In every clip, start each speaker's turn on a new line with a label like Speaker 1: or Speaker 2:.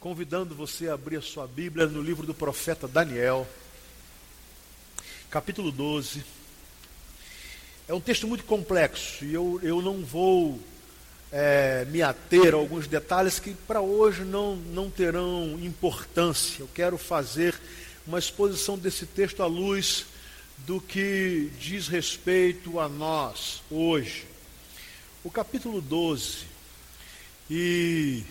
Speaker 1: convidando você a abrir a sua Bíblia no livro do profeta Daniel, capítulo 12. É um texto muito complexo e eu, eu não vou é, me ater a alguns detalhes que para hoje não, não terão importância. Eu quero fazer uma exposição desse texto à luz do que diz respeito a nós hoje. O capítulo 12 e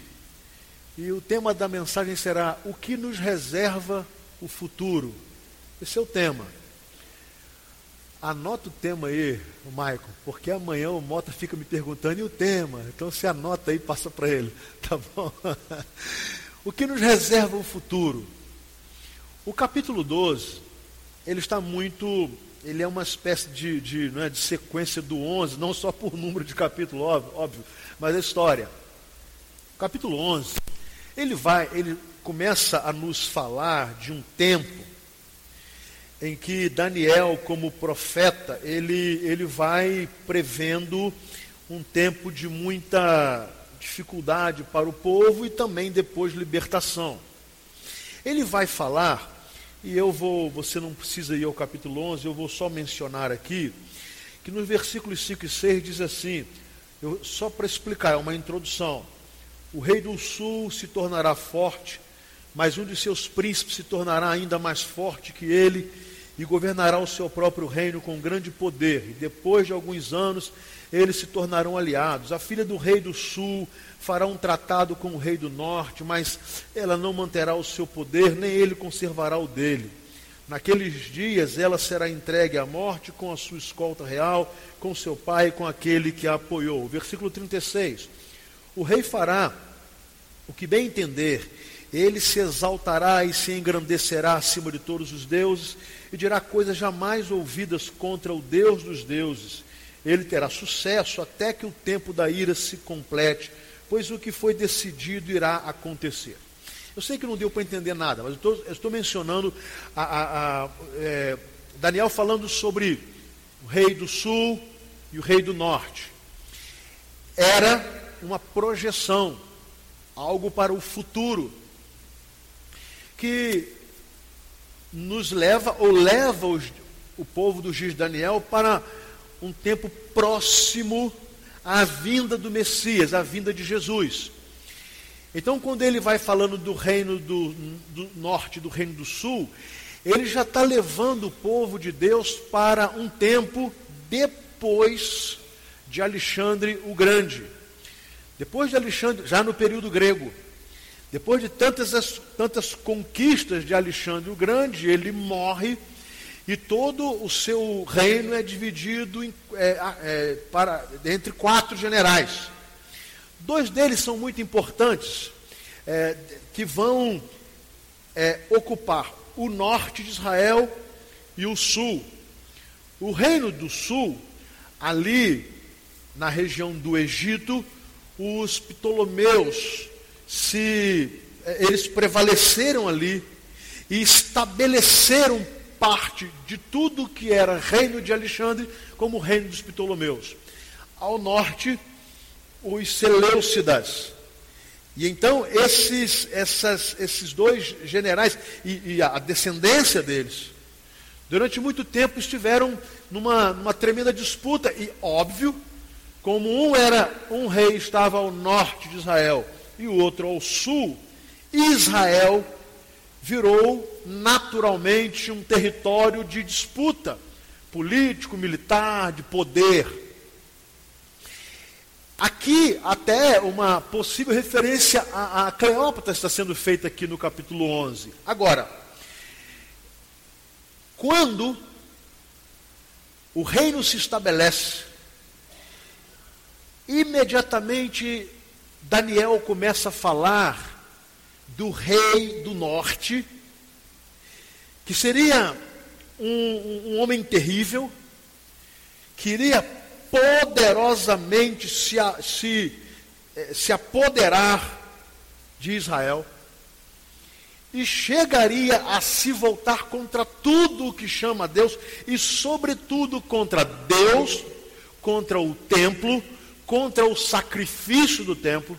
Speaker 1: e o tema da mensagem será: O que nos reserva o futuro? Esse é o tema. Anota o tema aí, Maicon, porque amanhã o Mota fica me perguntando e o tema. Então você anota aí e passa para ele, tá bom? o que nos reserva o futuro? O capítulo 12, ele está muito. Ele é uma espécie de, de, é, de sequência do 11, não só por número de capítulo, óbvio, óbvio mas a história. Capítulo 11 ele vai, ele começa a nos falar de um tempo em que Daniel, como profeta, ele, ele vai prevendo um tempo de muita dificuldade para o povo e também depois libertação. Ele vai falar, e eu vou, você não precisa ir ao capítulo 11, eu vou só mencionar aqui, que nos versículos 5 e 6 diz assim, eu, só para explicar, é uma introdução. O rei do sul se tornará forte, mas um de seus príncipes se tornará ainda mais forte que ele e governará o seu próprio reino com grande poder. E depois de alguns anos, eles se tornarão aliados. A filha do rei do sul fará um tratado com o rei do norte, mas ela não manterá o seu poder, nem ele conservará o dele. Naqueles dias ela será entregue à morte com a sua escolta real, com seu pai e com aquele que a apoiou. Versículo 36. O rei fará o que bem entender, ele se exaltará e se engrandecerá acima de todos os deuses e dirá coisas jamais ouvidas contra o Deus dos deuses. Ele terá sucesso até que o tempo da ira se complete, pois o que foi decidido irá acontecer. Eu sei que não deu para entender nada, mas eu estou, eu estou mencionando a, a, a, é, Daniel falando sobre o rei do sul e o rei do norte. Era uma projeção, algo para o futuro, que nos leva, ou leva os, o povo do Giz Daniel para um tempo próximo à vinda do Messias, à vinda de Jesus. Então, quando ele vai falando do reino do, do norte, do reino do sul, ele já está levando o povo de Deus para um tempo depois de Alexandre o Grande. Depois de Alexandre, já no período grego, depois de tantas, tantas conquistas de Alexandre o Grande, ele morre e todo o seu reino é dividido em, é, é, para, entre quatro generais. Dois deles são muito importantes, é, que vão é, ocupar o norte de Israel e o sul. O reino do sul, ali na região do Egito, os Ptolomeus se eh, eles prevaleceram ali e estabeleceram parte de tudo que era reino de Alexandre como reino dos Ptolomeus. Ao norte, os Seleucidas. E então esses, essas, esses dois generais e, e, a descendência deles, durante muito tempo estiveram numa, numa tremenda disputa. E óbvio como um era um rei estava ao norte de Israel e o outro ao sul, Israel virou naturalmente um território de disputa político, militar, de poder. Aqui, até uma possível referência a, a Cleópatra está sendo feita aqui no capítulo 11. Agora, quando o reino se estabelece, Imediatamente, Daniel começa a falar do rei do norte, que seria um, um homem terrível, que iria poderosamente se, se, eh, se apoderar de Israel e chegaria a se voltar contra tudo o que chama a Deus e, sobretudo, contra Deus, contra o templo, contra o sacrifício do templo,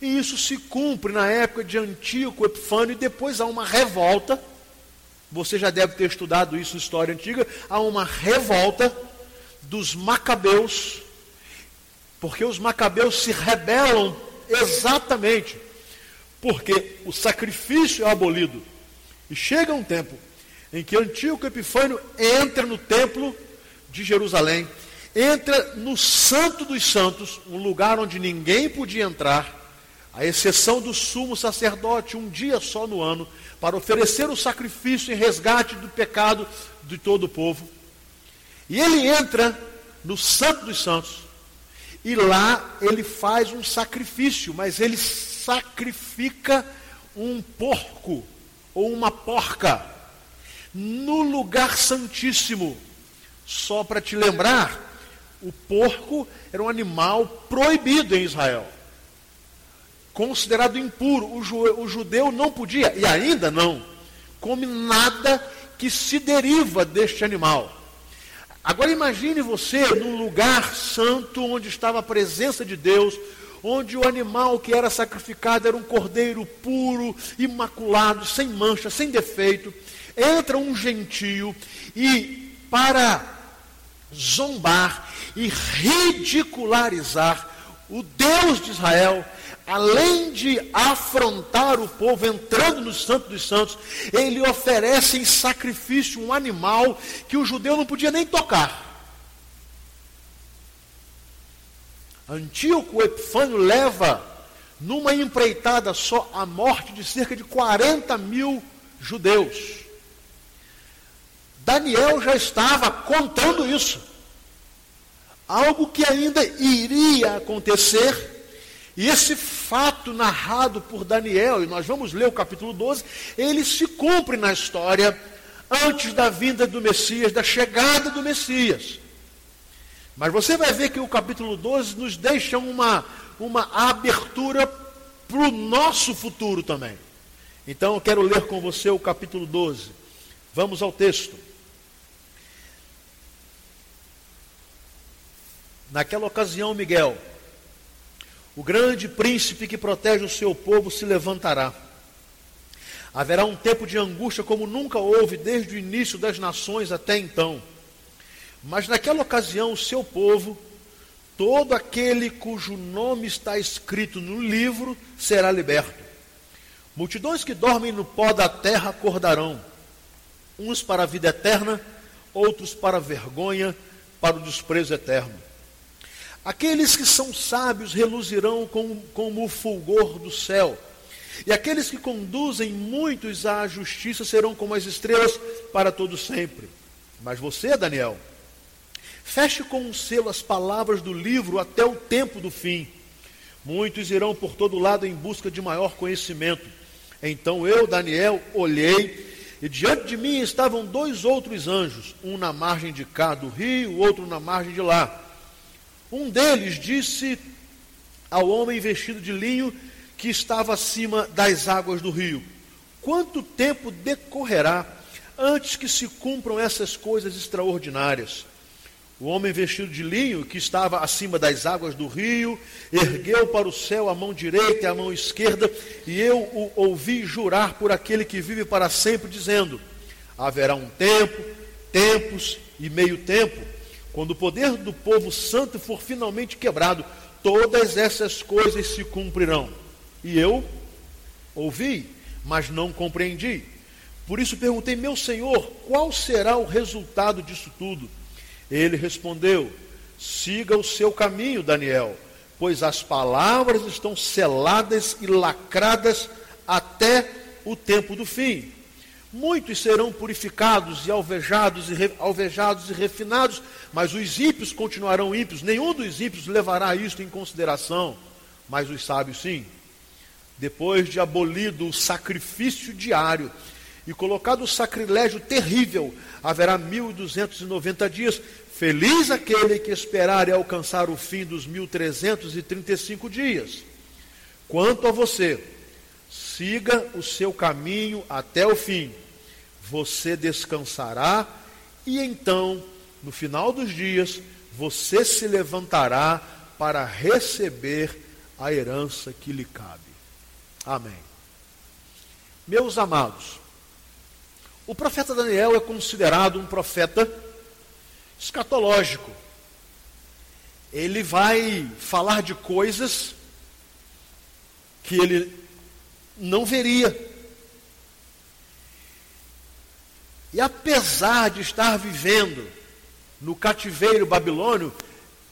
Speaker 1: E isso se cumpre na época de Antíoco Epifânio, e depois há uma revolta. Você já deve ter estudado isso na história antiga. Há uma revolta dos macabeus, porque os macabeus se rebelam exatamente porque o sacrifício é abolido. E chega um tempo em que Antíoco Epifânio entra no templo de Jerusalém, entra no Santo dos Santos, um lugar onde ninguém podia entrar, à exceção do sumo sacerdote, um dia só no ano, para oferecer o sacrifício em resgate do pecado de todo o povo. E ele entra no Santo dos Santos, e lá ele faz um sacrifício, mas ele sacrifica um porco ou uma porca no lugar santíssimo. Só para te lembrar, o porco era um animal proibido em Israel, considerado impuro. O, judeu não podia, e ainda não, come nada que se deriva deste animal. Agora imagine você num lugar santo onde estava a presença de Deus, onde o animal que era sacrificado era um cordeiro puro, imaculado, sem mancha, sem defeito. Entra um gentio e, para zombar e ridicularizar o Deus de Israel, além de afrontar o povo entrando no Santo dos Santos, ele oferece em sacrifício um animal que o judeu não podia nem tocar. Antíoco Epifânio leva numa empreitada só a morte de cerca de 40 mil judeus. Daniel já estava contando isso. Algo que ainda iria acontecer. E esse fato narrado por Daniel, e nós vamos ler o capítulo 12, ele se cumpre na história antes da vinda do Messias, da chegada do Messias. Mas você vai ver que o capítulo 12 nos deixa uma, uma abertura para o nosso futuro também. Então eu quero ler com você o capítulo 12. Vamos ao texto. Naquela ocasião, Miguel, o grande príncipe que protege o seu povo, se levantará. Haverá um tempo de angústia como nunca houve desde o início das nações até então. Mas naquela ocasião, o seu povo, todo aquele cujo nome está escrito no livro, será liberto. Multidões que dormem no pó da terra acordarão, uns para a vida eterna, outros para a vergonha, para o desprezo eterno. Aqueles que são sábios reluzirão como, como o fulgor do céu, e aqueles que conduzem muitos à justiça serão como as estrelas para todo sempre. Mas você, Daniel, Feche com um selo as palavras do livro até o tempo do fim. Muitos irão por todo lado em busca de maior conhecimento. Então eu, Daniel, olhei, e diante de mim estavam dois outros anjos, um na margem de cá do rio, outro na margem de lá. Um deles disse ao homem vestido de linho que estava acima das águas do rio: Quanto tempo decorrerá antes que se cumpram essas coisas extraordinárias? O homem vestido de linho, que estava acima das águas do rio, ergueu para o céu a mão direita e a mão esquerda, e eu o ouvi jurar por aquele que vive para sempre, dizendo: Haverá um tempo, tempos e meio tempo, quando o poder do povo santo for finalmente quebrado, todas essas coisas se cumprirão. E eu ouvi, mas não compreendi. Por isso perguntei, meu Senhor, qual será o resultado disso tudo? Ele respondeu: Siga o seu caminho, Daniel, pois as palavras estão seladas e lacradas até o tempo do fim. Muitos serão purificados e alvejados e, re, alvejados e refinados, mas os ímpios continuarão ímpios. Nenhum dos ímpios levará isto em consideração, mas os sábios sim. Depois de abolido o sacrifício diário e colocado o sacrilégio terrível, haverá 1290 dias Feliz aquele que esperar e alcançar o fim dos 1335 dias. Quanto a você, siga o seu caminho até o fim. Você descansará e então, no final dos dias, você se levantará para receber a herança que lhe cabe. Amém. Meus amados, o profeta Daniel é considerado um profeta escatológico. Ele vai falar de coisas que ele não veria. E apesar de estar vivendo no cativeiro babilônio,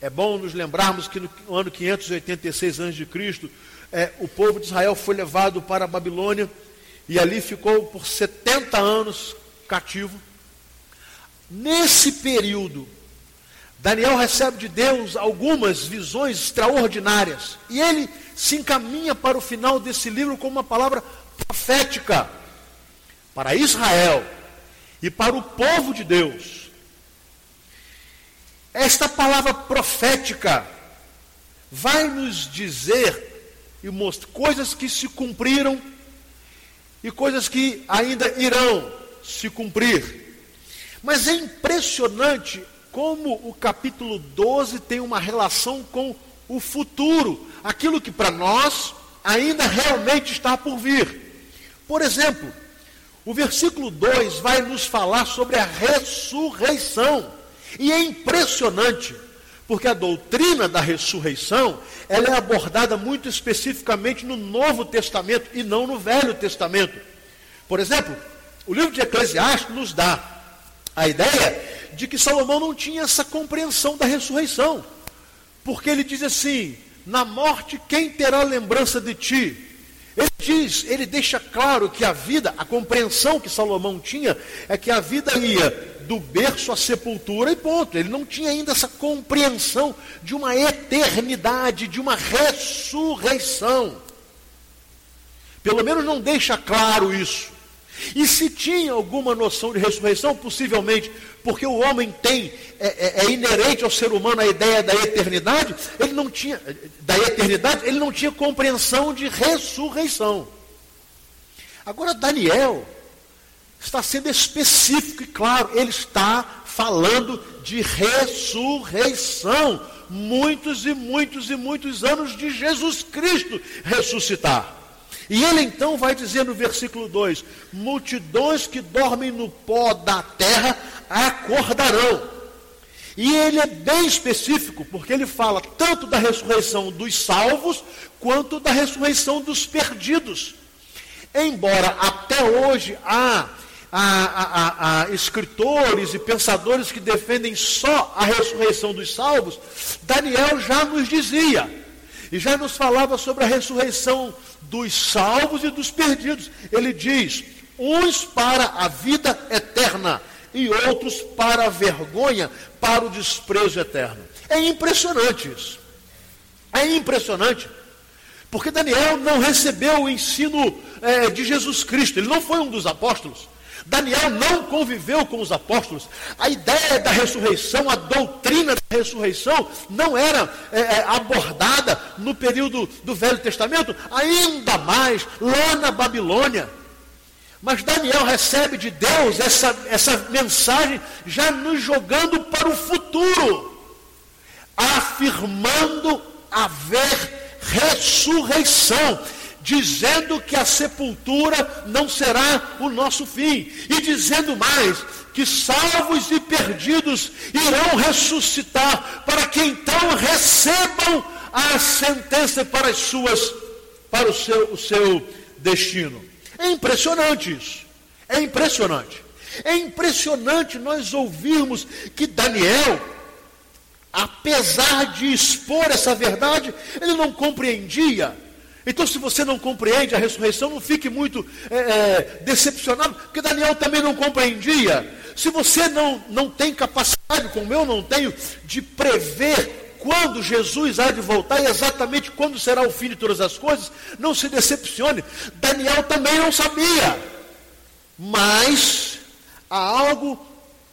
Speaker 1: é bom nos lembrarmos que no ano 586 a.C., é, o povo de Israel foi levado para a Babilônia e ali ficou por 70 anos cativo. Nesse período, Daniel recebe de Deus algumas visões extraordinárias e ele se encaminha para o final desse livro com uma palavra profética para Israel e para o povo de Deus. Esta palavra profética vai nos dizer e mostrar coisas que se cumpriram e coisas que ainda irão se cumprir. Mas é impressionante como o capítulo 12 tem uma relação com o futuro, aquilo que para nós ainda realmente está por vir. Por exemplo, o versículo 2 vai nos falar sobre a ressurreição. E é impressionante, porque a doutrina da ressurreição, ela é abordada muito especificamente no Novo Testamento e não no Velho Testamento. Por exemplo, o livro de Eclesiastes nos dá a ideia de que Salomão não tinha essa compreensão da ressurreição. Porque ele diz assim: na morte, quem terá lembrança de ti? Ele diz, ele deixa claro que a vida, a compreensão que Salomão tinha, é que a vida ia do berço à sepultura e ponto. Ele não tinha ainda essa compreensão de uma eternidade, de uma ressurreição. Pelo menos não deixa claro isso. E se tinha alguma noção de ressurreição, possivelmente porque o homem tem, é, é, é, inerente ao ser humano a ideia da eternidade, ele não tinha, da eternidade, ele não tinha compreensão de ressurreição. Agora, Daniel está sendo específico e claro, ele está falando de ressurreição. Muitos e muitos e muitos anos de Jesus Cristo ressuscitar. E ele então vai dizer no versículo 2: multidões que dormem no pó da terra acordarão. E ele é bem específico, porque ele fala tanto da ressurreição dos salvos, quanto da ressurreição dos perdidos. Embora até hoje há, há, há, há, escritores e pensadores que defendem só a ressurreição dos salvos, Daniel já nos dizia, e já nos falava sobre a ressurreição dos salvos e dos perdidos. Ele diz: uns para a vida eterna e outros para a vergonha, para o desprezo eterno. É impressionante isso. É impressionante. Porque Daniel não recebeu o ensino é, de Jesus Cristo, ele não foi um dos apóstolos. Daniel não conviveu com os apóstolos. A ideia da ressurreição, a doutrina da ressurreição, não era é, é, abordada no período do Velho Testamento, ainda mais lá na Babilônia. Mas Daniel recebe de Deus essa, essa mensagem já nos jogando para o futuro, afirmando haver ressurreição dizendo que a sepultura não será o nosso fim, e dizendo mais, que salvos e perdidos irão ressuscitar, para que então recebam a sentença para as suas, para o seu, o seu destino. É impressionante isso. É impressionante. É impressionante nós ouvirmos que Daniel, apesar de expor essa verdade, ele não compreendia então, se você não compreende a ressurreição, não fique muito é, é, decepcionado, porque Daniel também não compreendia. Se você não, não tem capacidade, como eu não tenho, de prever quando Jesus há de voltar e exatamente quando será o fim de todas as coisas, não se decepcione. Daniel também não sabia. Mas há algo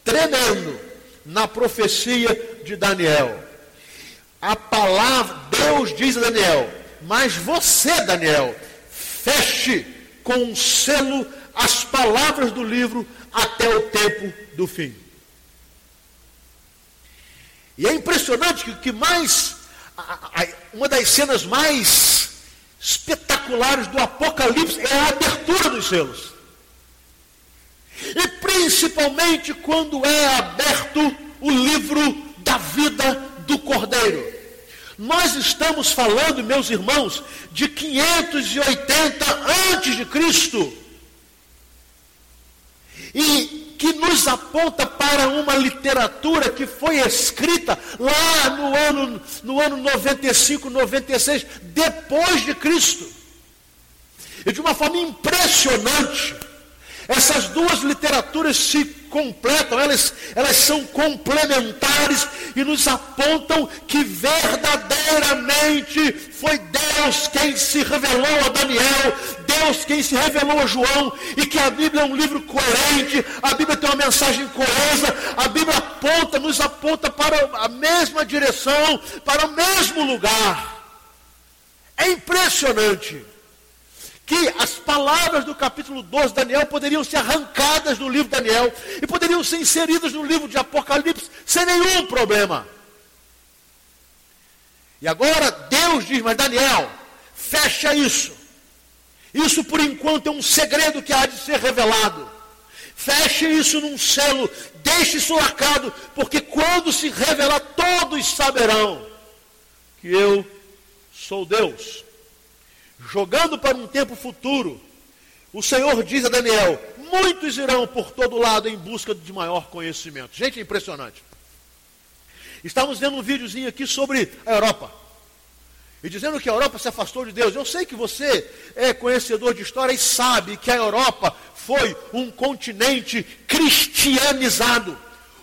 Speaker 1: tremendo na profecia de Daniel. A palavra, Deus diz a Daniel: mas você, Daniel, feche com um selo as palavras do livro até o tempo do fim. E é impressionante que o que mais. Uma das cenas mais espetaculares do Apocalipse é a abertura dos selos. E principalmente quando é aberto o livro da vida do Cordeiro. Nós estamos falando, meus irmãos, de 580 antes de Cristo. E que nos aponta para uma literatura que foi escrita lá no ano, no ano 95, 96, depois de Cristo. E de uma forma impressionante. Essas duas literaturas se completam, elas, elas são complementares e nos apontam que verdadeiramente foi Deus quem se revelou a Daniel, Deus quem se revelou a João, e que a Bíblia é um livro coerente, a Bíblia tem uma mensagem coesa, a Bíblia aponta, nos aponta para a mesma direção, para o mesmo lugar. É impressionante que as palavras do capítulo 12 de Daniel poderiam ser arrancadas do livro de Daniel e poderiam ser inseridas no livro de Apocalipse sem nenhum problema. E agora Deus diz, mas Daniel, fecha isso. Isso por enquanto é um segredo que há de ser revelado. Feche isso num selo, deixe isso lacrado, porque quando se revelar, todos saberão que eu sou Deus jogando para um tempo futuro, o Senhor diz a Daniel: muitos irão por todo lado em busca de maior conhecimento. Gente, é impressionante. Estamos vendo um videozinho aqui sobre a Europa. E dizendo que a Europa se afastou de Deus. Eu sei que você é conhecedor de história e sabe que a Europa foi um continente cristianizado.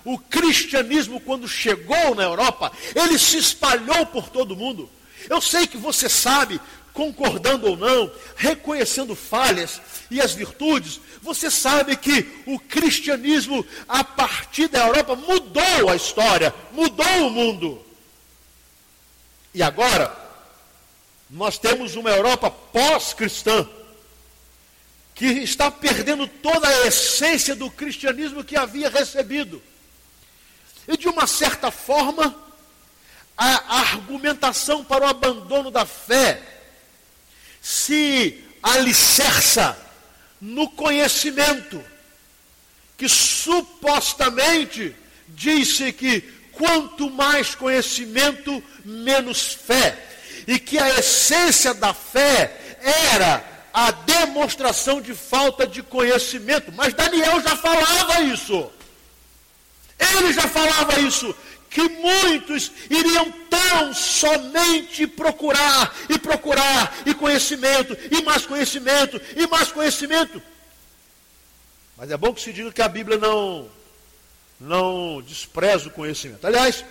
Speaker 1: O cristianismo, quando chegou na Europa, ele se espalhou por todo o mundo. Eu sei que você sabe concordando ou não, reconhecendo falhas e as virtudes, você sabe que o cristianismo, a partir da Europa, mudou a história, mudou o mundo. E agora, nós temos uma Europa pós-cristã, que está perdendo toda a essência do cristianismo que havia recebido. E de uma certa forma, a argumentação para o abandono da fé se alicerça no conhecimento, que supostamente disse que quanto mais conhecimento, menos fé, e que a essência da fé era a demonstração de falta de conhecimento. Mas Daniel já falava isso. Ele já falava isso que muitos iriam tão somente procurar e procurar e conhecimento e mais conhecimento e mais conhecimento. Mas é bom que se diga que a Bíblia não não despreza o conhecimento. Aliás,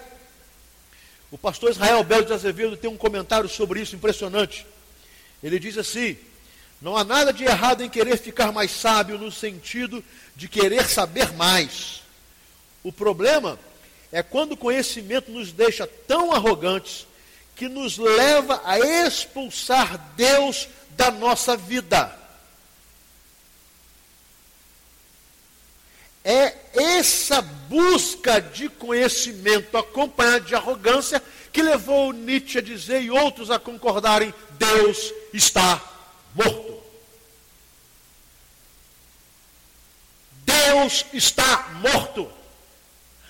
Speaker 1: o pastor Israel Belo de Azevedo tem um comentário sobre isso impressionante. Ele diz assim: não há nada de errado em querer ficar mais sábio no sentido de querer saber mais. O problema quando o conhecimento nos deixa tão arrogantes que nos leva a expulsar Deus da nossa vida. É essa busca de conhecimento acompanhada de arrogância que levou Nietzsche a dizer e outros a concordarem: Deus está morto. Deus está morto.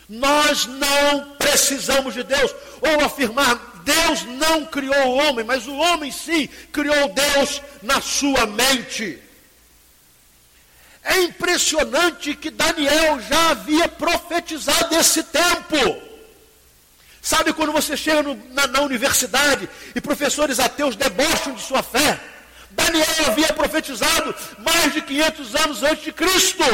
Speaker 1: Nós não precisamos de Deus. Ou afirmar, Deus não criou o homem, mas o homem sim criou Deus na sua mente. É impressionante que Daniel já havia profetizado esse tempo. Sabe quando você chega no, na, na universidade e professores ateus debocham de sua fé? Daniel havia profetizado mais de 500 anos antes de Cristo.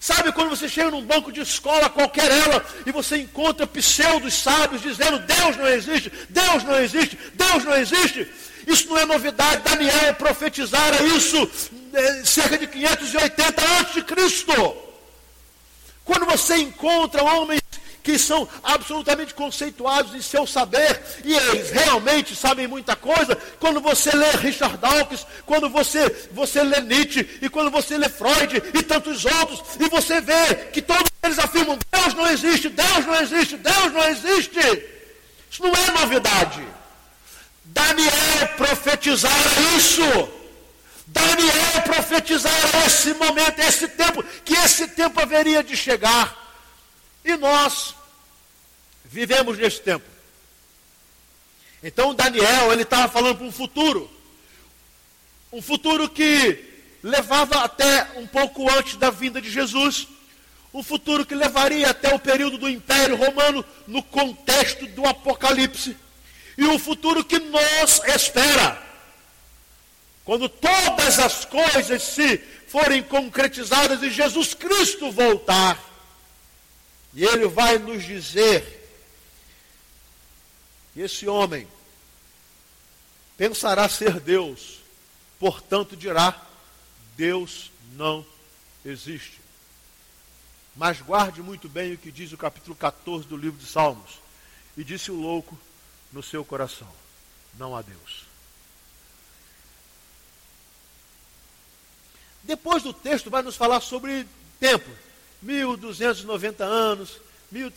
Speaker 1: Sabe quando você chega num banco de escola, qualquer ela, e você encontra pseudos sábios dizendo: Deus não existe, Deus não existe, Deus não existe. Isso não é novidade. Daniel profetizara isso é, cerca de 580 a.C. Quando você encontra homens que são absolutamente conceituados em seu saber, e eles realmente sabem muita coisa. Quando você lê Richard Dawkins, quando você, você lê Nietzsche, e quando você lê Freud e tantos outros, e você vê que todos eles afirmam: Deus não existe, Deus não existe, Deus não existe. Isso não é novidade. Daniel profetizara isso. Daniel profetizara esse momento, esse tempo, que esse tempo haveria de chegar. E nós vivemos nesse tempo. Então Daniel, ele estava falando para um futuro. Um futuro que levava até um pouco antes da vinda de Jesus. Um futuro que levaria até o período do Império Romano no contexto do Apocalipse. E um futuro que nos espera. Quando todas as coisas se forem concretizadas e Jesus Cristo voltar. E ele vai nos dizer esse homem pensará ser Deus, portanto dirá: Deus não existe. Mas guarde muito bem o que diz o capítulo 14 do livro de Salmos. E disse o louco no seu coração: Não há Deus. Depois do texto vai nos falar sobre tempo. 1290 anos. Mil...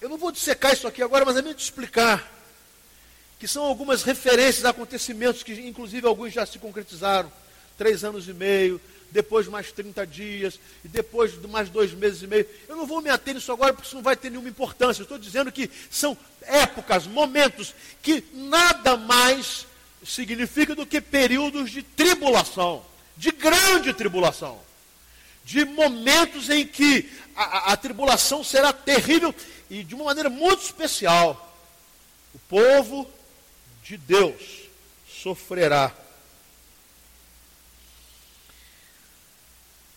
Speaker 1: Eu não vou dissecar isso aqui agora, mas é meio de explicar. Que são algumas referências a acontecimentos que, inclusive, alguns já se concretizaram. Três anos e meio, depois mais 30 dias, e depois de mais dois meses e meio. Eu não vou me ater nisso agora, porque isso não vai ter nenhuma importância. Estou dizendo que são épocas, momentos, que nada mais significa do que períodos de tribulação, de grande tribulação de momentos em que a, a, tribulação será terrível e de uma maneira muito especial. O povo de Deus sofrerá.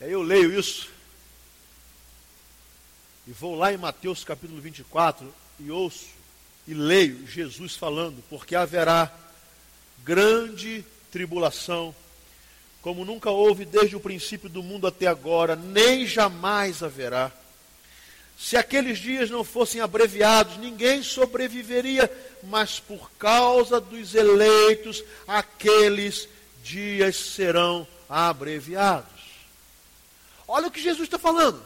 Speaker 1: Aí eu leio isso e vou lá em Mateus capítulo 24 e ouço e leio Jesus falando, porque haverá grande tribulação como nunca houve desde o princípio do mundo até agora, nem jamais haverá. Se aqueles dias não fossem abreviados, ninguém sobreviveria, mas por causa dos eleitos, aqueles dias serão abreviados. Olha o que Jesus está falando.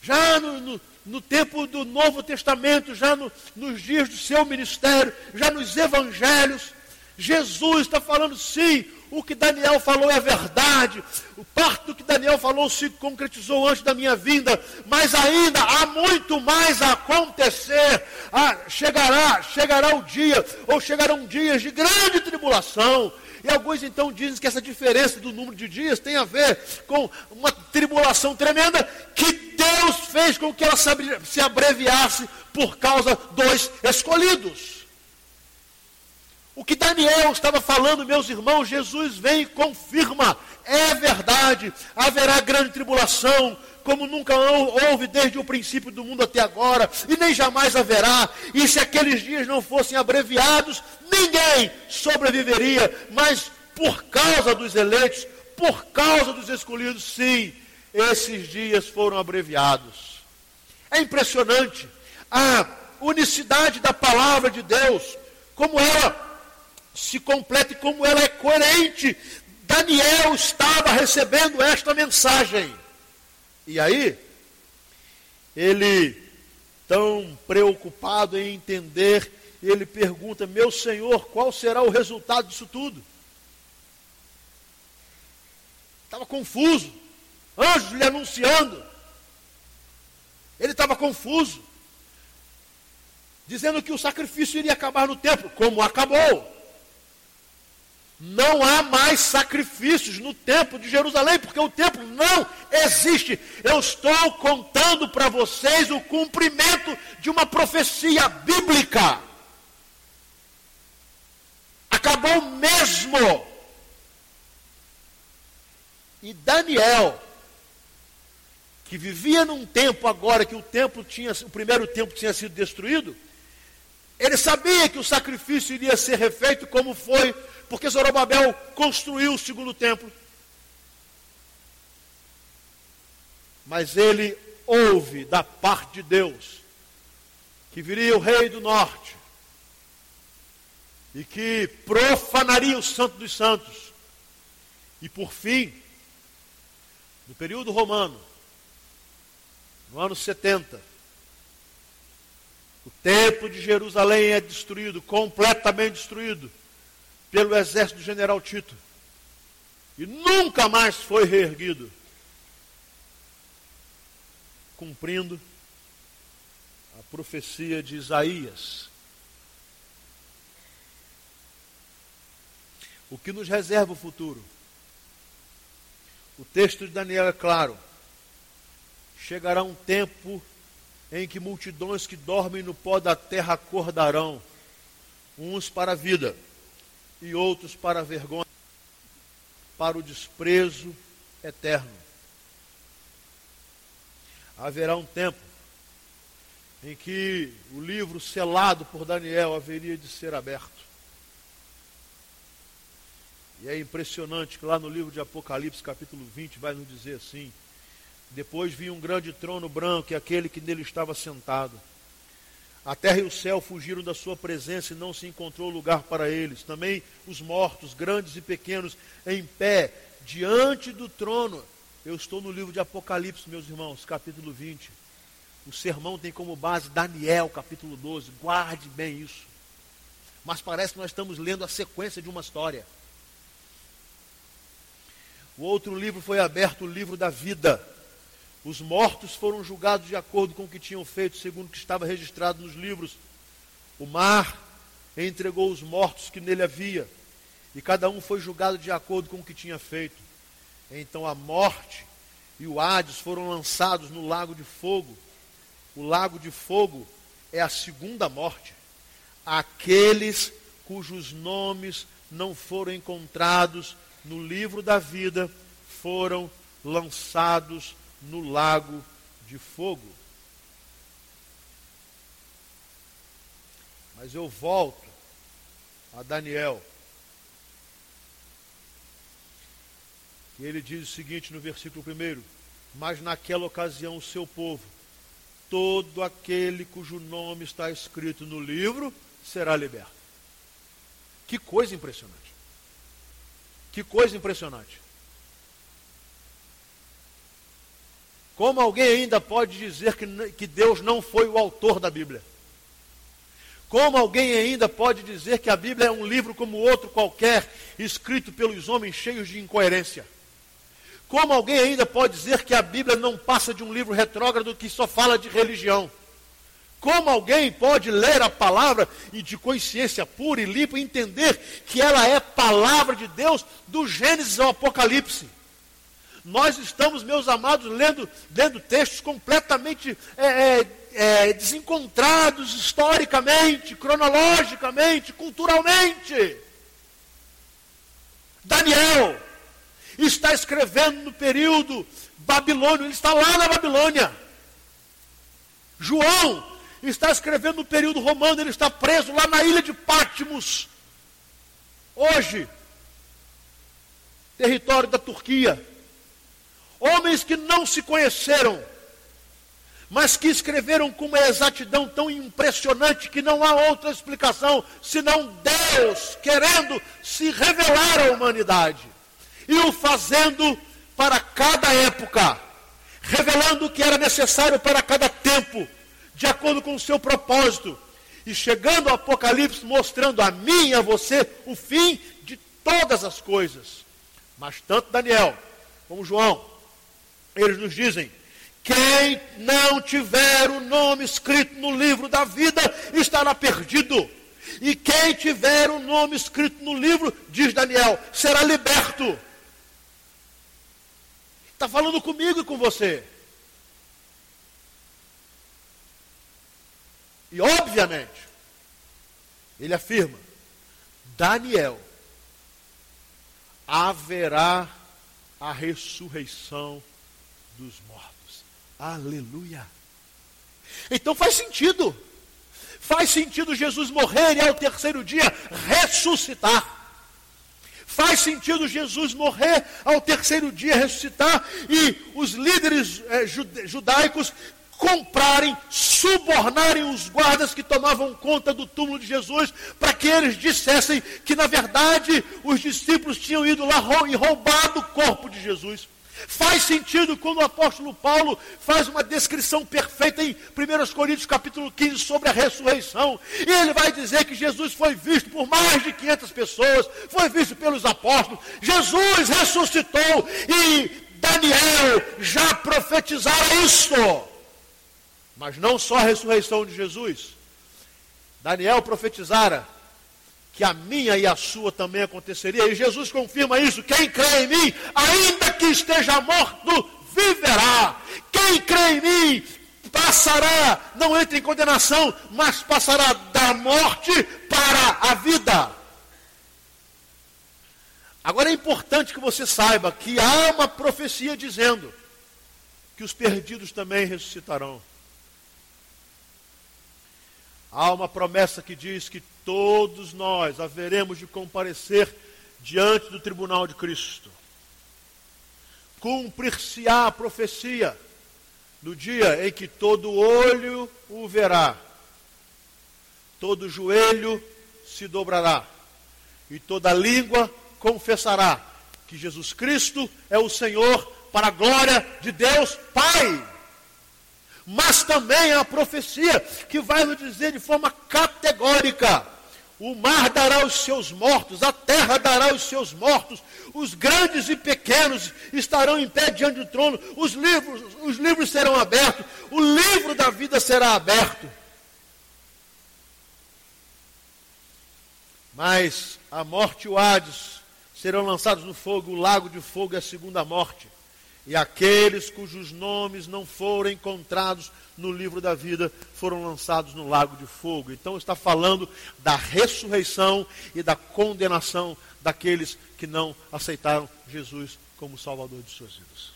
Speaker 1: Já no, no, no, tempo do Novo Testamento, já no, nos dias do seu ministério, já nos evangelhos, Jesus está falando sim, o que Daniel falou é verdade. O parto do que Daniel falou se concretizou antes da minha vinda, mas ainda há muito mais a acontecer. Ah, chegará, chegará o dia, ou chegarão dias de grande tribulação. E alguns então dizem que essa diferença do número de dias tem a ver com uma tribulação tremenda que Deus fez com que ela se abreviasse por causa dos escolhidos. O que Daniel estava falando, meus irmãos, Jesus vem e confirma. É verdade, haverá grande tribulação, como nunca houve desde o princípio do mundo até agora, e nem jamais haverá. E se aqueles dias não fossem abreviados, ninguém sobreviveria. Mas por causa dos eleitos, por causa dos escolhidos, sim, esses dias foram abreviados. É impressionante a unicidade da palavra de Deus, como ela se completa e como ela é coerente. Daniel estava recebendo esta mensagem. E aí, ele, tão preocupado em entender, ele pergunta: Meu senhor, qual será o resultado disso tudo? Estava confuso, anjos lhe anunciando. Ele estava confuso, dizendo que o sacrifício iria acabar no templo, como acabou. Não há mais sacrifícios no templo de Jerusalém, porque o templo não existe. Eu estou contando para vocês o cumprimento de uma profecia bíblica. Acabou mesmo. E Daniel, que vivia num tempo agora que o templo tinha, o primeiro templo tinha sido destruído, ele sabia que o sacrifício iria ser refeito como foi porque Zorobabel construiu o segundo templo. Mas ele ouve da parte de Deus que viria o rei do norte e que profanaria o santo dos santos. E por fim, no período romano, no ano 70, O templo de Jerusalém é destruído, completamente destruído, pelo exército do general Tito. E nunca mais foi reerguido. Cumprindo a profecia de Isaías. O que nos reserva o futuro? O texto de Daniel é claro. Chegará um tempo em que multidões que dormem no pó da terra acordarão, uns para a vida e outros para a vergonha, para o desprezo eterno. Haverá um tempo em que o livro selado por Daniel haveria de ser aberto. E é impressionante que lá no livro de Apocalipse, capítulo 20, vai nos dizer assim: Depois vi um grande trono branco e aquele que nele estava sentado. A terra e o céu fugiram da sua presença e não se encontrou lugar para eles. Também os mortos, grandes e pequenos, em pé, diante do trono. Eu estou no livro de Apocalipse, meus irmãos, capítulo 20. O sermão tem como base Daniel, capítulo 12. Guarde bem isso. Mas parece que nós estamos lendo a sequência de uma história. O outro livro foi aberto, o livro da vida. Os mortos foram julgados de acordo com o que tinham feito, segundo o que estava registrado nos livros. O mar entregou os mortos que nele havia, e cada um foi julgado de acordo com o que tinha feito. Então a morte e o Hades foram lançados no lago de fogo. O lago de fogo é a segunda morte. Aqueles cujos nomes não foram encontrados no livro da vida foram lançados no lago de fogo. Mas eu volto a Daniel. E ele diz o seguinte no versículo 1: Mas naquela ocasião o seu povo, todo aquele cujo nome está escrito no livro, será liberto. Que coisa impressionante. Que coisa impressionante. Como alguém ainda pode dizer que, que Deus não foi o autor da Bíblia? Como alguém ainda pode dizer que a Bíblia é um livro como outro qualquer, escrito pelos homens cheios de incoerência? Como alguém ainda pode dizer que a Bíblia não passa de um livro retrógrado que só fala de religião? Como alguém pode ler a palavra e de consciência pura e limpa entender que ela é palavra de Deus do Gênesis ao Apocalipse? Nós estamos, meus amados, lendo, lendo textos completamente é, é, é, desencontrados historicamente, cronologicamente, culturalmente. Daniel está escrevendo no período babilônio, ele está lá na Babilônia. João está escrevendo no período romano, ele está preso lá na ilha de Patmos. Hoje, território da Turquia. Homens que não se conheceram, mas que escreveram com uma exatidão tão impressionante que não há outra explicação senão Deus querendo se revelar à humanidade e o fazendo para cada época, revelando o que era necessário para cada tempo de acordo com o seu propósito. E chegando ao Apocalipse, mostrando a mim e a você o fim de todas as coisas. Mas tanto Daniel como João, eles nos dizem: quem não tiver o nome escrito no livro da vida estará perdido. E quem tiver o nome escrito no livro, diz Daniel, será liberto. Está falando comigo e com você. E, obviamente, ele afirma: Daniel, haverá a ressurreição dos mortos. Aleluia. Então faz sentido. Faz sentido Jesus morrer e ao terceiro dia ressuscitar. Faz sentido Jesus morrer ao terceiro dia ressuscitar e os líderes eh, judaicos comprarem, subornarem os guardas que tomavam conta do túmulo de Jesus, para que eles dissessem que, na verdade, os discípulos tinham ido lá e roubado o corpo de Jesus. Faz sentido quando o apóstolo Paulo faz uma descrição perfeita em 1 Coríntios capítulo 15 sobre a ressurreição. E ele vai dizer que Jesus foi visto por mais de 500 pessoas, foi visto pelos apóstolos. Jesus ressuscitou e Daniel já profetizara isso. Mas não só a ressurreição de Jesus. Daniel profetizara que a minha e a sua também aconteceria. E Jesus confirma isso. Quem crê em mim, ainda que esteja morto, viverá. Quem crê em mim, passará, não entra em condenação, mas passará da morte para a vida. Agora é importante que você saiba que há uma profecia dizendo que os perdidos também ressuscitarão. Há uma promessa que diz que todos nós haveremos de comparecer diante do tribunal de Cristo. Cumprir-se-á a profecia no dia em que todo olho o verá, todo joelho se dobrará e toda língua confessará que Jesus Cristo é o Senhor para a glória de Deus Pai mas também a profecia que vai nos dizer de forma categórica: o mar dará os seus mortos, a terra dará os seus mortos, os grandes e pequenos estarão em pé diante do trono, os livros, os livros serão abertos, o livro da vida será aberto. Mas a morte e o Hades serão lançados no fogo, o lago de fogo é a segunda morte. E aqueles cujos nomes não foram encontrados no livro da vida foram lançados no lago de fogo. Então está falando da ressurreição e da condenação daqueles que não aceitaram Jesus como Salvador de suas vidas.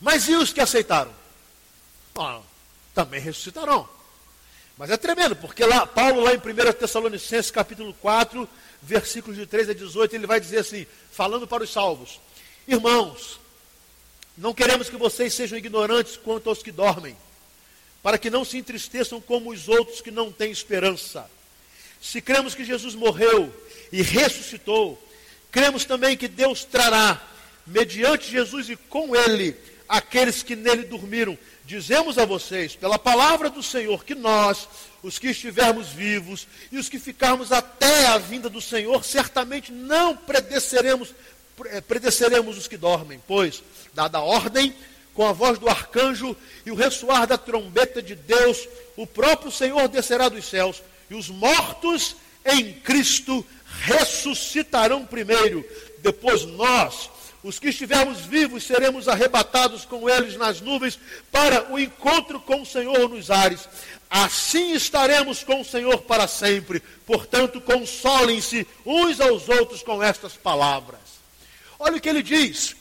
Speaker 1: Mas e os que aceitaram? Ah, também ressuscitarão. Mas é tremendo, porque lá, Paulo, lá em 1 Tessalonicenses, capítulo 4, versículos de 3 a 18, ele vai dizer assim, falando para os salvos: Irmãos, não queremos que vocês sejam ignorantes quanto aos que dormem, para que não se entristeçam como os outros que não têm esperança. Se cremos que Jesus morreu e ressuscitou, cremos também que Deus trará, mediante Jesus e com ele, aqueles que nele dormiram. Dizemos a vocês, pela palavra do Senhor, que nós, os que estivermos vivos e os que ficarmos até a vinda do Senhor, certamente não predeceremos predeceremos os que dormem, pois, dada a ordem, com a voz do arcanjo e o ressoar da trombeta de Deus, o próprio Senhor descerá dos céus, e os mortos em Cristo ressuscitarão primeiro, depois nós, os que estivermos vivos, seremos arrebatados com eles nas nuvens para o encontro com o Senhor nos ares. Assim estaremos com o Senhor para sempre. Portanto, consolem-se uns aos outros com estas palavras. Olha o que ele diz: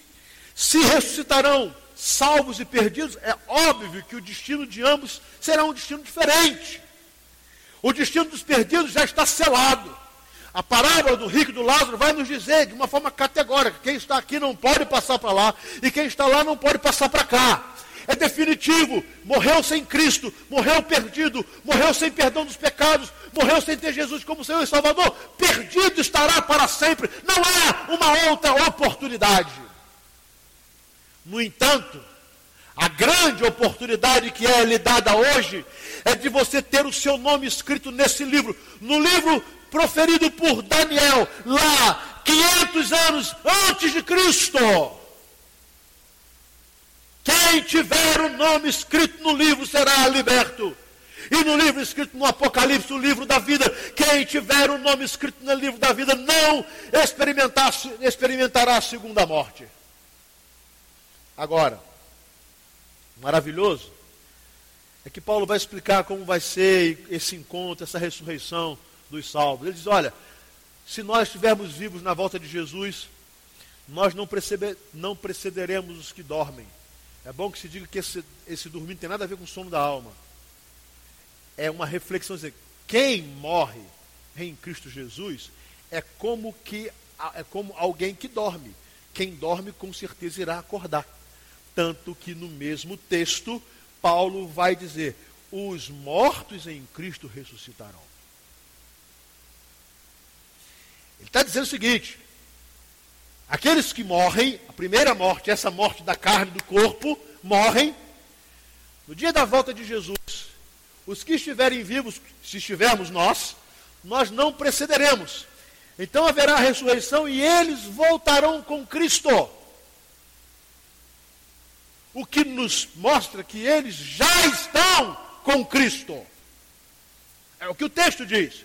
Speaker 1: se ressuscitarão salvos e perdidos, é óbvio que o destino de ambos será um destino diferente. O destino dos perdidos já está selado. A parábola do rico e do Lázaro vai nos dizer de uma forma categórica: quem está aqui não pode passar para lá, e quem está lá não pode passar para cá é definitivo. Morreu sem Cristo, morreu perdido, morreu sem perdão dos pecados, morreu sem ter Jesus como Senhor e Salvador. Perdido estará para sempre. Não há uma outra oportunidade. No entanto, a grande oportunidade que é lhe dada hoje é de você ter o seu nome escrito nesse livro, no livro proferido por Daniel, lá 500 anos antes de Cristo. Quem tiver o nome escrito no livro será liberto. E no livro escrito no Apocalipse, o livro da vida, quem tiver o nome escrito no livro da vida não experimentará a segunda morte. Agora, maravilhoso é que Paulo vai explicar como vai ser esse encontro, essa ressurreição dos salvos. Ele diz: olha, se nós estivermos vivos na volta de Jesus, nós não, não precederemos os que dormem. É bom que se diga que esse, esse dormir não tem nada a ver com o sono da alma. É uma reflexão dizer, quem morre em Cristo Jesus é como que é como alguém que dorme. Quem dorme com certeza irá acordar. Tanto que no mesmo texto Paulo vai dizer: os mortos em Cristo ressuscitarão. Ele está dizendo o seguinte: Aqueles que morrem, a primeira morte, essa morte da carne do corpo, morrem. No dia da volta de Jesus, os que estiverem vivos, se estivermos nós, nós não precederemos. Então haverá a ressurreição e eles voltarão com Cristo. O que nos mostra que eles já estão com Cristo. É o que o texto diz.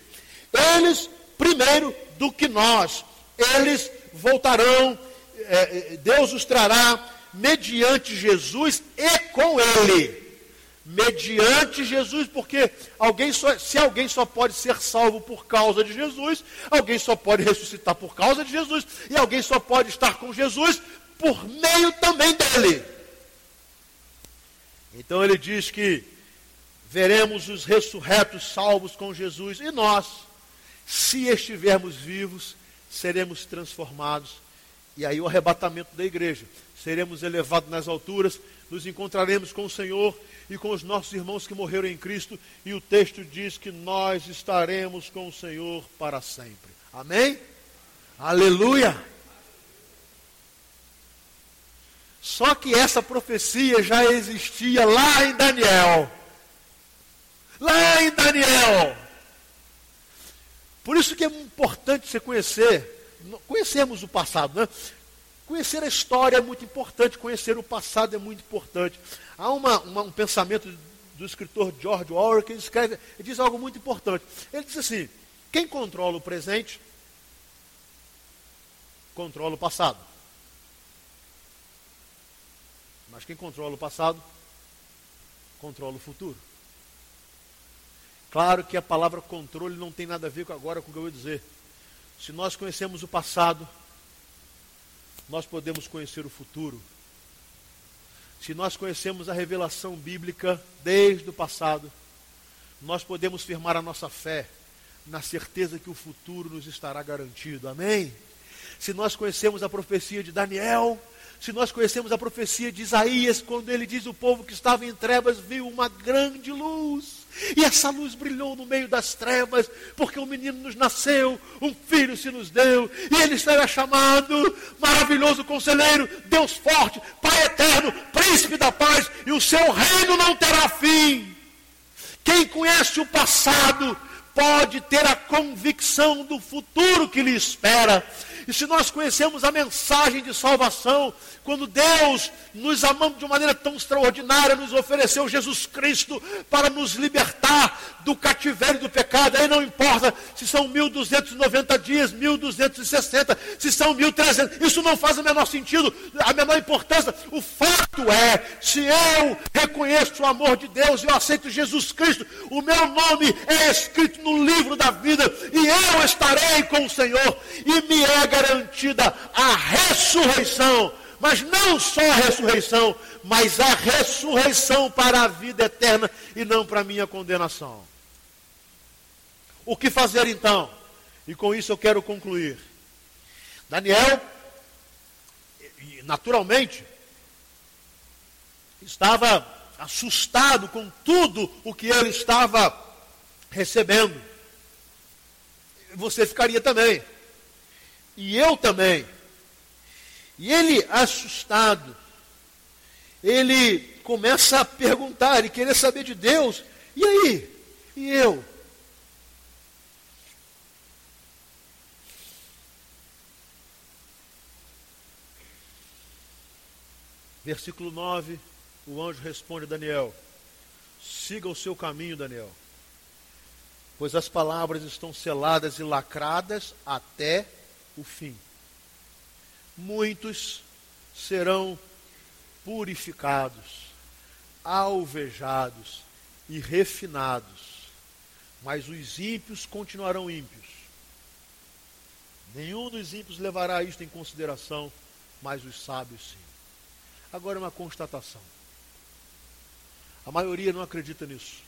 Speaker 1: Eles primeiro do que nós. Eles voltarão, é, é, Deus os trará mediante Jesus e com Ele. Mediante Jesus, porque alguém só, se alguém só pode ser salvo por causa de Jesus, alguém só pode ressuscitar por causa de Jesus, e alguém só pode estar com Jesus por meio também dele. Então ele diz que veremos os ressurretos salvos com Jesus, e nós, se estivermos vivos, seremos transformados. E aí o arrebatamento da igreja. Seremos elevados nas alturas, nos encontraremos com o Senhor e com os nossos irmãos que morreram em Cristo, e o texto diz que nós estaremos com o Senhor para sempre. Amém? Aleluia! Só que essa profecia já existia lá em Daniel. Lá em Daniel. Por isso que é importante você conhecer, conhecermos o passado, né? Conhecer a história é muito importante, conhecer o passado é muito importante. Há uma, uma, um pensamento do escritor George Orwell que ele escreve, ele diz algo muito importante. Ele diz assim: quem controla o presente, controla o passado. Mas quem controla o passado, controla o futuro. Claro que a palavra controle não tem nada a ver com agora com o que eu vou dizer. Se nós conhecemos o passado, nós podemos conhecer o futuro. Se nós conhecemos a revelação bíblica desde o passado, nós podemos firmar a nossa fé na certeza que o futuro nos estará garantido. Amém? Se nós conhecemos a profecia de Daniel, se nós conhecemos a profecia de Isaías, quando ele diz o povo que estava em trevas viu uma grande luz. E essa luz brilhou no meio das trevas, porque um menino nos nasceu, um filho se nos deu, e ele será chamado maravilhoso conselheiro, Deus forte, Pai eterno, príncipe da paz, e o seu reino não terá fim. Quem conhece o passado pode ter a convicção do futuro que lhe espera. E se nós conhecemos a mensagem de salvação, quando Deus, nos amando de maneira tão extraordinária, nos ofereceu Jesus Cristo para nos libertar do cativeiro do pecado, aí não importa se são 1290 dias, 1260, se são 1300, isso não faz o menor sentido, a menor importância. O fato é, se eu reconheço o amor de Deus e eu aceito Jesus Cristo, o meu nome é escrito no livro da vida e eu estarei com o Senhor e me é garantida a ressurreição. Mas não só a ressurreição, mas a ressurreição para a vida eterna e não para a minha condenação. O que fazer então? E com isso eu quero concluir. Daniel, naturalmente, estava assustado com tudo o que ele estava recebendo. Você ficaria também. E eu também. E ele, assustado, ele começa a perguntar e querer saber de Deus. E aí? E eu? Versículo 9, o anjo responde a Daniel: Siga o seu caminho, Daniel, pois as palavras estão seladas e lacradas até o fim. Muitos serão purificados, alvejados e refinados, mas os ímpios continuarão ímpios. Nenhum dos ímpios levará isto em consideração, mas os sábios sim. Agora uma constatação. A maioria não acredita nisso.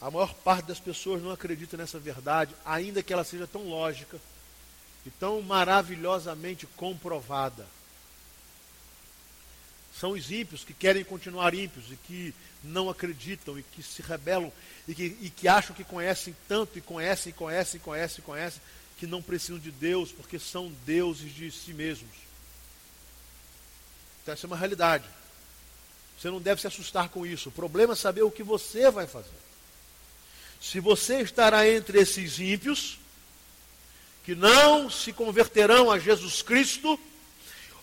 Speaker 1: A maior parte das pessoas não acredita nessa verdade, ainda que ela seja tão lógica e tão maravilhosamente comprovada. São os ímpios que querem continuar ímpios e que não acreditam e que se rebelam e que, e que acham que conhecem tanto e conhecem, conhecem, conhecem, conhecem que não precisam de Deus porque são deuses de si mesmos. Então, essa é uma realidade. Você não deve se assustar com isso. O problema é saber o que você vai fazer. Se você estará entre esses ímpios, que não se converterão a Jesus Cristo,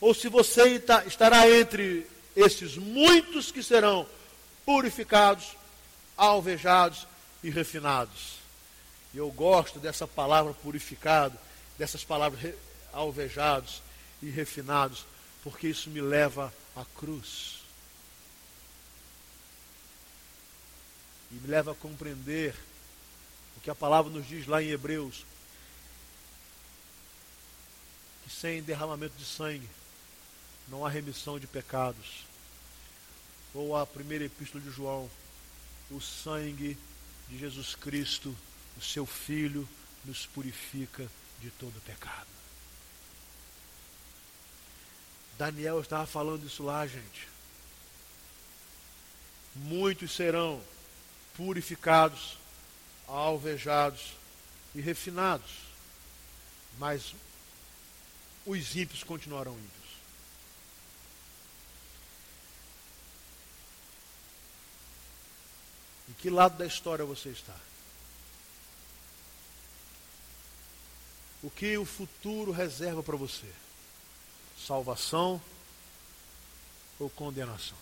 Speaker 1: ou se você estará entre esses muitos que serão purificados, alvejados e refinados. Eu gosto dessa palavra purificado, dessas palavras alvejados e refinados, porque isso me leva à cruz. E me leva a compreender o que a palavra nos diz lá em Hebreus, que sem derramamento de sangue não há remissão de pecados. Ou a primeira epístola de João, o sangue de Jesus Cristo, o seu Filho, nos purifica de todo pecado. Daniel estava falando isso lá, gente. Muitos serão purificados, alvejados e refinados, mas os ímpios continuarão ímpios. Em que lado da história você está? O que o futuro reserva para você? Salvação ou condenação?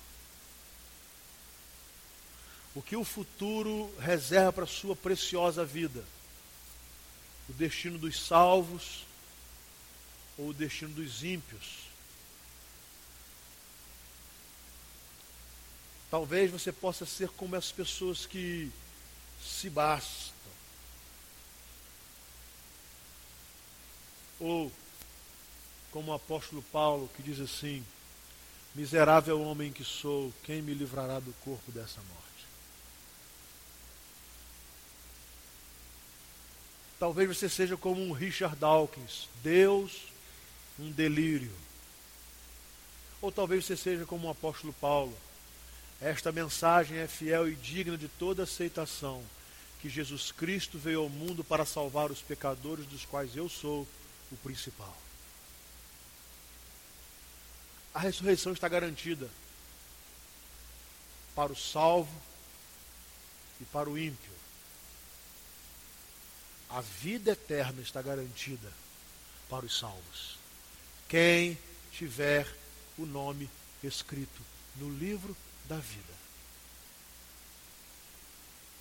Speaker 1: O que o futuro reserva para a sua preciosa vida? O destino dos salvos ou o destino dos ímpios? Talvez você possa ser como essas pessoas que se bastam. Ou como o apóstolo Paulo que diz assim: Miserável homem que sou, quem me livrará do corpo dessa morte? Talvez você seja como um Richard Dawkins, Deus, um delírio. Ou talvez você seja como o apóstolo Paulo, esta mensagem é fiel e digna de toda aceitação, que Jesus Cristo veio ao mundo para salvar os pecadores, dos quais eu sou o principal. A ressurreição está garantida para o salvo e para o ímpio. A vida eterna está garantida para os salvos. Quem tiver o nome escrito no livro da vida.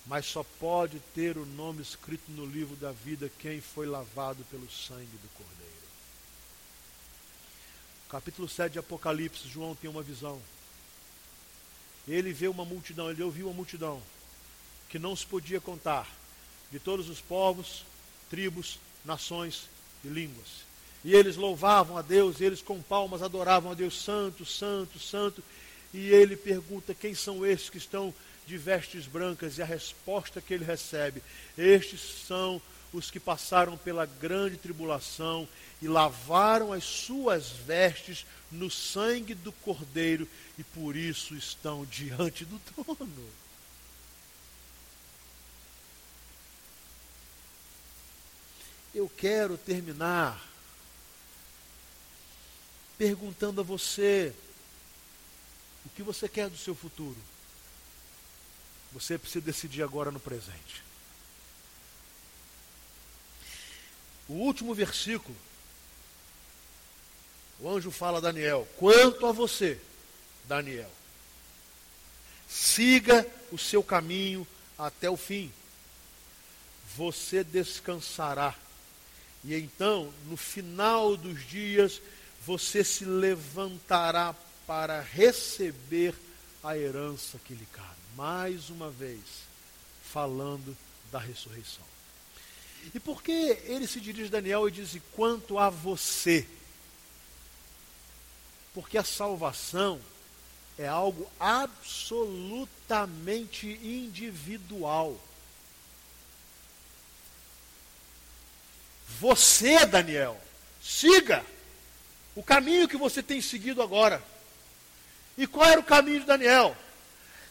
Speaker 1: Mas só pode ter o nome escrito no livro da vida quem foi lavado pelo sangue do Cordeiro. Capítulo 7 de Apocalipse, João tem uma visão. Ele vê uma multidão, ele ouviu uma multidão que não se podia contar, de todos os povos, tribos, nações e línguas. E eles louvavam a Deus, e eles com palmas adoravam a Deus, Santo, Santo, Santo e ele pergunta quem são estes que estão de vestes brancas, e a resposta que ele recebe: Estes são os que passaram pela grande tribulação e lavaram as suas vestes no sangue do Cordeiro, e por isso estão diante do trono. Eu quero terminar perguntando a você, o que você quer do seu futuro? Você precisa decidir agora no presente. O último versículo, o anjo fala a Daniel: Quanto a você, Daniel, siga o seu caminho até o fim, você descansará. E então, no final dos dias, você se levantará para receber a herança que lhe cabe. Mais uma vez, falando da ressurreição. E por que ele se dirige a Daniel e diz: quanto a você? Porque a salvação é algo absolutamente individual. Você, Daniel, siga o caminho que você tem seguido agora. E qual era o caminho de Daniel?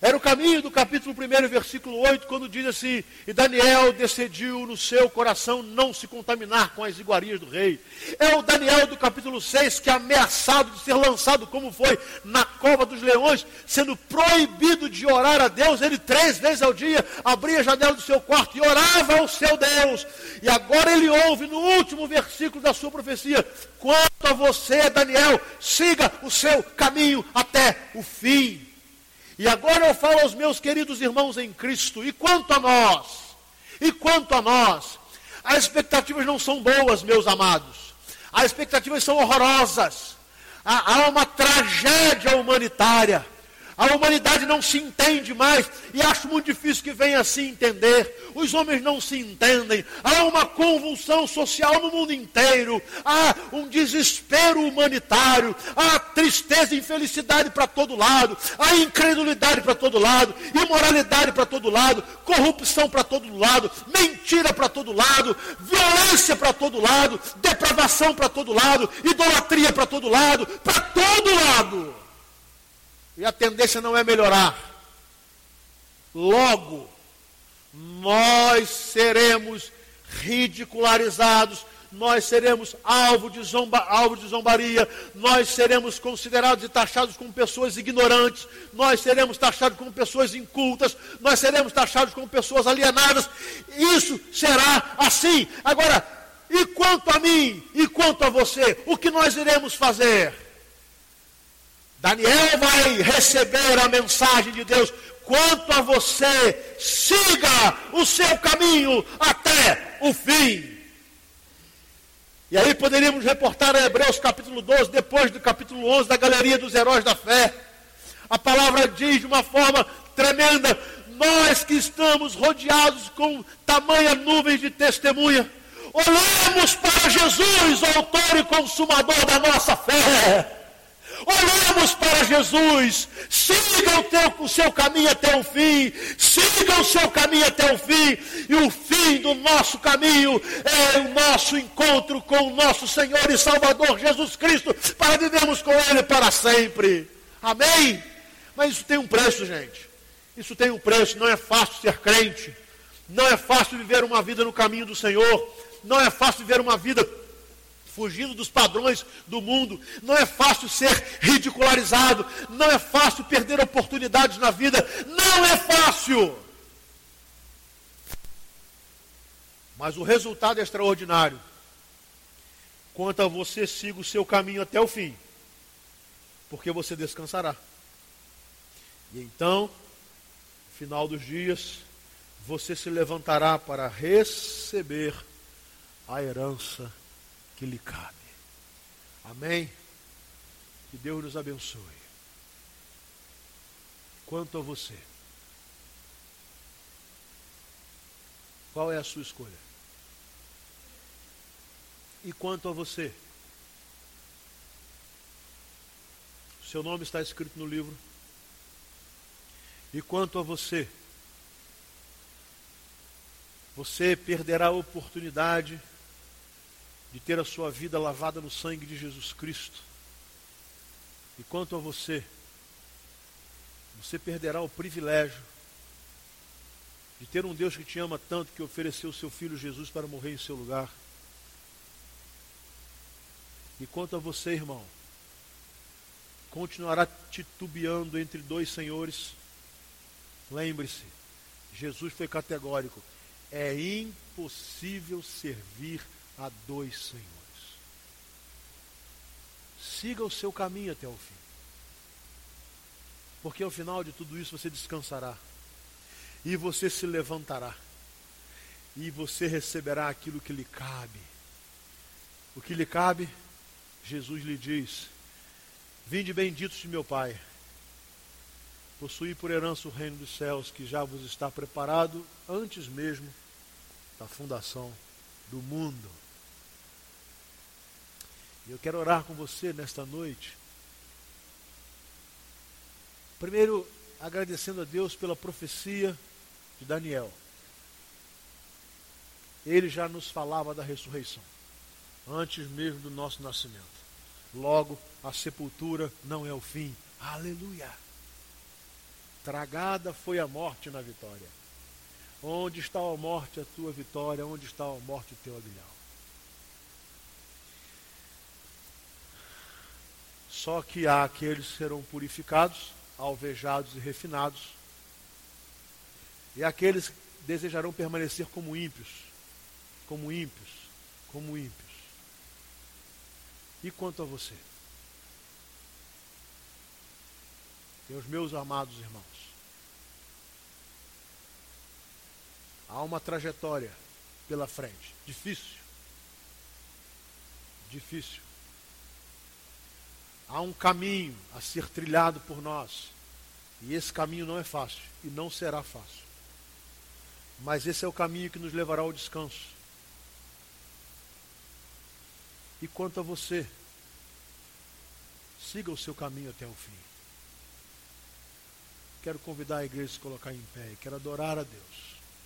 Speaker 1: Era o caminho do capítulo 1, versículo 8, quando diz assim: E Daniel decidiu no seu coração não se contaminar com as iguarias do rei. É o Daniel do capítulo 6 que é ameaçado de ser lançado, como foi na cova dos leões, sendo proibido de orar a Deus. Ele três vezes ao dia abria a janela do seu quarto e orava ao seu Deus. E agora ele ouve no último versículo da sua profecia: Quanto a você, Daniel, siga o seu caminho até o fim. E agora eu falo aos meus queridos irmãos em Cristo, e quanto a nós, e quanto a nós, as expectativas não são boas, meus amados, as expectativas são horrorosas, há, há uma tragédia humanitária. A humanidade não se entende mais e acho muito difícil que venha a se entender. Os homens não se entendem. Há uma convulsão social no mundo inteiro. Há um desespero humanitário. Há tristeza e infelicidade para todo lado. Há incredulidade para todo lado. Imoralidade para todo lado. Corrupção para todo lado. Mentira para todo lado. Violência para todo lado. Depravação para todo lado. Idolatria para todo lado. Para todo lado. E a tendência não é melhorar. Logo, nós seremos ridicularizados, nós seremos alvo de, zomba, alvo de zombaria, nós seremos considerados e taxados como pessoas ignorantes, nós seremos taxados como pessoas incultas, nós seremos taxados como pessoas alienadas. Isso será assim. Agora, e quanto a mim, e quanto a você, o que nós iremos fazer? Daniel vai receber a mensagem de Deus. Quanto a você, siga o seu caminho até o fim. E aí poderíamos reportar a Hebreus capítulo 12, depois do capítulo 11, da galeria dos heróis da fé. A palavra diz de uma forma tremenda: nós que estamos rodeados com tamanha nuvem de testemunha, olhamos para Jesus, autor e consumador da nossa fé. Olhamos para Jesus, siga o, teu, o seu caminho até o fim, siga o seu caminho até o fim, e o fim do nosso caminho é o nosso encontro com o nosso Senhor e Salvador Jesus Cristo, para vivermos com Ele para sempre. Amém? Mas isso tem um preço, gente. Isso tem um preço, não é fácil ser crente, não é fácil viver uma vida no caminho do Senhor, não é fácil viver uma vida fugindo dos padrões do mundo. Não é fácil ser ridicularizado, não é fácil perder oportunidades na vida, não é fácil. Mas o resultado é extraordinário. Quanto a você, siga o seu caminho até o fim, porque você descansará. E então, no final dos dias, você se levantará para receber a herança que lhe cabe. Amém? Que Deus nos abençoe. Quanto a você, qual é a sua escolha? E quanto a você, seu nome está escrito no livro. E quanto a você, você perderá a oportunidade de ter a sua vida lavada no sangue de Jesus Cristo. E quanto a você, você perderá o privilégio de ter um Deus que te ama tanto que ofereceu o seu filho Jesus para morrer em seu lugar. E quanto a você, irmão, continuará titubeando entre dois senhores. Lembre-se, Jesus foi categórico: é impossível servir a dois senhores. Siga o seu caminho até o fim. Porque ao final de tudo isso você descansará. E você se levantará. E você receberá aquilo que lhe cabe. O que lhe cabe, Jesus lhe diz: Vinde benditos de meu Pai. Possuí por herança o reino dos céus que já vos está preparado antes mesmo da fundação do mundo. Eu quero orar com você nesta noite. Primeiro, agradecendo a Deus pela profecia de Daniel. Ele já nos falava da ressurreição, antes mesmo do nosso nascimento. Logo, a sepultura não é o fim. Aleluia! Tragada foi a morte na vitória. Onde está a morte a tua vitória? Onde está a morte o teu aguilhão? Só que há aqueles que serão purificados, alvejados e refinados, e aqueles que desejarão permanecer como ímpios, como ímpios, como ímpios. E quanto a você? Meus meus amados irmãos, há uma trajetória pela frente, difícil, difícil. Há um caminho a ser trilhado por nós, e esse caminho não é fácil, e não será fácil. Mas esse é o caminho que nos levará ao descanso. E quanto a você, siga o seu caminho até o fim. Quero convidar a igreja a se colocar em pé e quero adorar a Deus.